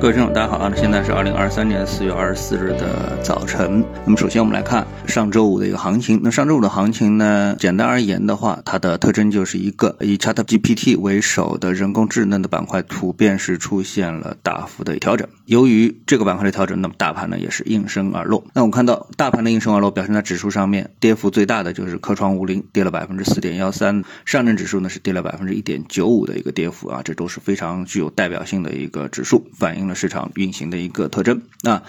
各位听众，大家好啊！那现在是二零二三年四月二十四日的早晨。那么，首先我们来看上周五的一个行情。那上周五的行情呢，简单而言的话，它的特征就是一个以 ChatGPT 为首的人工智能的板块普遍是出现了大幅的调整。由于这个板块的调整，那么大盘呢也是应声而落。那我们看到大盘的应声而落，表现在指数上面，跌幅最大的就是科创五零，跌了百分之四点幺三；上证指数呢是跌了百分之一点九五的一个跌幅啊，这都是非常具有代表性的一个指数，反映市场运行的一个特征啊。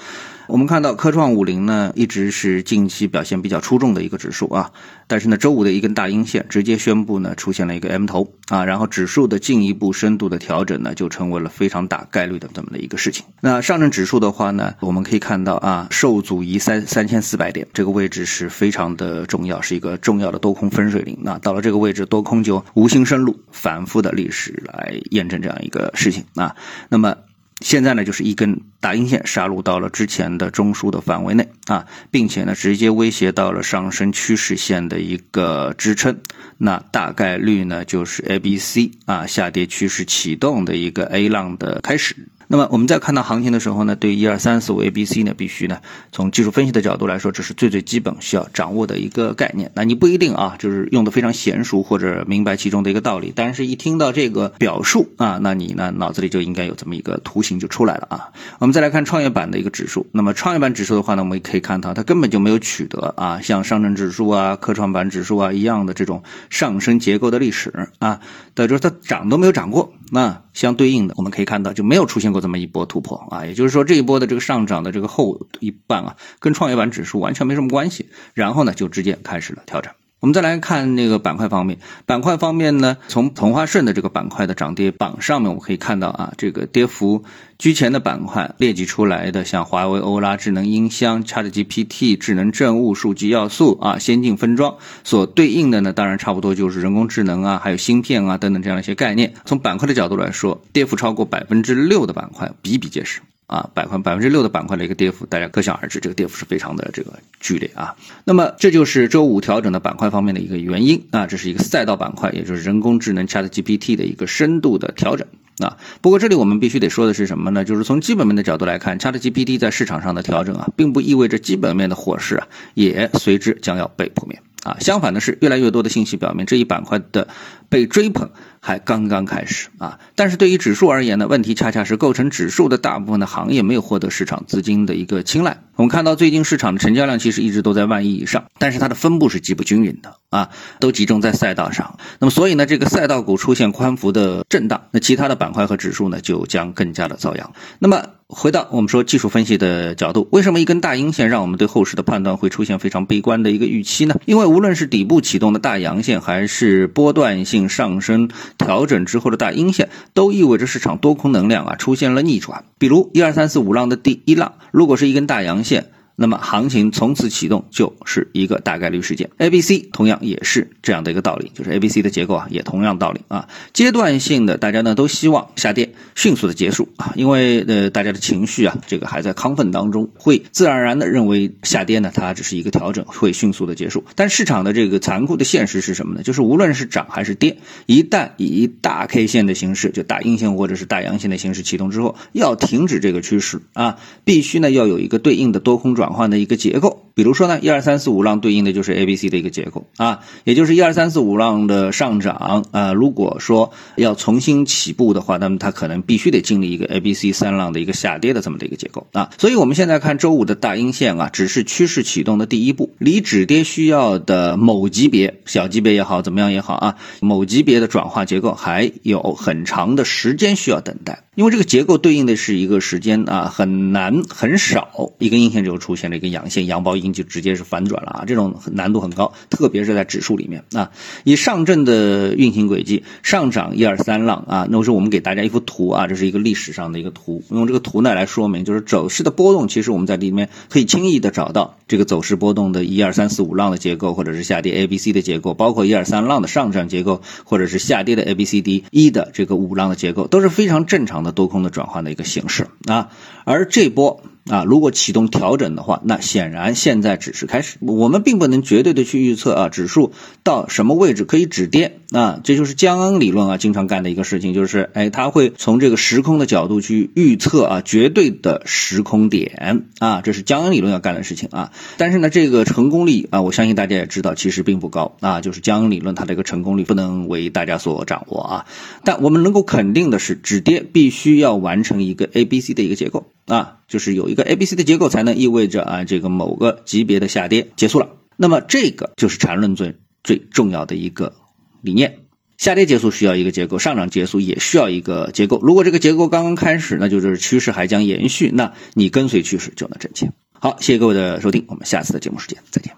我们看到科创五零呢，一直是近期表现比较出众的一个指数啊。但是呢，周五的一根大阴线直接宣布呢，出现了一个 M 头啊，然后指数的进一步深度的调整呢，就成为了非常大概率的这么的一个事情。那上证指数的话呢，我们可以看到啊，受阻于三三千四百点这个位置是非常的重要，是一个重要的多空分水岭。那到了这个位置，多空就无心深入，反复的历史来验证这样一个事情啊。那么。现在呢，就是一根大阴线杀入到了之前的中枢的范围内啊，并且呢，直接威胁到了上升趋势线的一个支撑，那大概率呢，就是 A、B、C 啊下跌趋势启动的一个 A 浪的开始。那么我们在看到行情的时候呢，对一二三四五 A、B、C 呢，必须呢从技术分析的角度来说，这是最最基本需要掌握的一个概念。那你不一定啊，就是用的非常娴熟或者明白其中的一个道理，但是一听到这个表述啊，那你呢脑子里就应该有这么一个图形就出来了啊。我们再来看创业板的一个指数，那么创业板指数的话呢，我们也可以看到它根本就没有取得啊像上证指数啊、科创板指数啊一样的这种上升结构的历史啊，等于说它涨都没有涨过。那相对应的，我们可以看到就没有出现过这么一波突破啊，也就是说这一波的这个上涨的这个后一半啊，跟创业板指数完全没什么关系，然后呢就直接开始了调整。我们再来看那个板块方面，板块方面呢，从同花顺的这个板块的涨跌榜上面，我们可以看到啊，这个跌幅居前的板块列举出来的，像华为、欧拉、智能音箱、ChatGPT、智能政务、数据要素啊、先进分装，所对应的呢，当然差不多就是人工智能啊，还有芯片啊等等这样一些概念。从板块的角度来说，跌幅超过百分之六的板块比比皆是。啊，板块百分之六的板块的一个跌幅，大家可想而知，这个跌幅是非常的这个剧烈啊。那么这就是周五调整的板块方面的一个原因啊，这是一个赛道板块，也就是人工智能 ChatGPT 的一个深度的调整啊。不过这里我们必须得说的是什么呢？就是从基本面的角度来看，ChatGPT 在市场上的调整啊，并不意味着基本面的火势啊也随之将要被扑灭啊。相反的是，越来越多的信息表明这一板块的被追捧。还刚刚开始啊！但是对于指数而言呢，问题恰恰是构成指数的大部分的行业没有获得市场资金的一个青睐。我们看到最近市场的成交量其实一直都在万亿以上，但是它的分布是极不均匀的啊，都集中在赛道上。那么所以呢，这个赛道股出现宽幅的震荡，那其他的板块和指数呢就将更加的遭殃。那么回到我们说技术分析的角度，为什么一根大阴线让我们对后市的判断会出现非常悲观的一个预期呢？因为无论是底部启动的大阳线，还是波段性上升。调整之后的大阴线，都意味着市场多空能量啊出现了逆转。比如一二三四五浪的第一浪，如果是一根大阳线。那么行情从此启动就是一个大概率事件，A、B、C 同样也是这样的一个道理，就是 A、B、C 的结构啊，也同样道理啊。阶段性的，大家呢都希望下跌迅速的结束啊，因为呃大家的情绪啊，这个还在亢奋当中，会自然而然的认为下跌呢它只是一个调整，会迅速的结束。但市场的这个残酷的现实是什么呢？就是无论是涨还是跌，一旦以大 K 线的形式，就大阴线或者是大阳线的形式启动之后，要停止这个趋势啊，必须呢要有一个对应的多空转。转换的一个结构，比如说呢，一二三四五浪对应的就是 A B C 的一个结构啊，也就是一二三四五浪的上涨啊，如果说要重新起步的话，那么它可能必须得经历一个 A B C 三浪的一个下跌的这么的一个结构啊，所以我们现在看周五的大阴线啊，只是趋势启动的第一步，离止跌需要的某级别、小级别也好，怎么样也好啊，某级别的转化结构还有很长的时间需要等待。因为这个结构对应的是一个时间啊，很难很少一根阴线就出现了一个阳线，阳包已经就直接是反转了啊，这种难度很高，特别是在指数里面啊。以上证的运行轨迹，上涨一二三浪啊，那是我们给大家一幅图啊，这是一个历史上的一个图，用这个图呢来说明，就是走势的波动，其实我们在里面可以轻易的找到这个走势波动的一二三四五浪的结构，或者是下跌 A B C 的结构，包括一二三浪的上涨结构，或者是下跌的 A B C D 一的这个五浪的结构，都是非常正常。的多空的转换的一个形式啊，而这波啊。如果启动调整的话，那显然现在只是开始。我们并不能绝对的去预测啊，指数到什么位置可以止跌啊。这就是江恩理论啊经常干的一个事情，就是哎，他会从这个时空的角度去预测啊绝对的时空点啊，这是江恩理论要干的事情啊。但是呢，这个成功率啊，我相信大家也知道，其实并不高啊。就是江恩理论它的一个成功率不能为大家所掌握啊。但我们能够肯定的是，止跌必须要完成一个 A、B、C 的一个结构啊，就是有一个 A、B、C 的结构，才能意味着啊这个某个级别的下跌结束了。那么这个就是缠论最最重要的一个理念。下跌结束需要一个结构，上涨结束也需要一个结构。如果这个结构刚刚开始，那就是趋势还将延续，那你跟随趋势就能挣钱。好，谢谢各位的收听，我们下次的节目时间再见。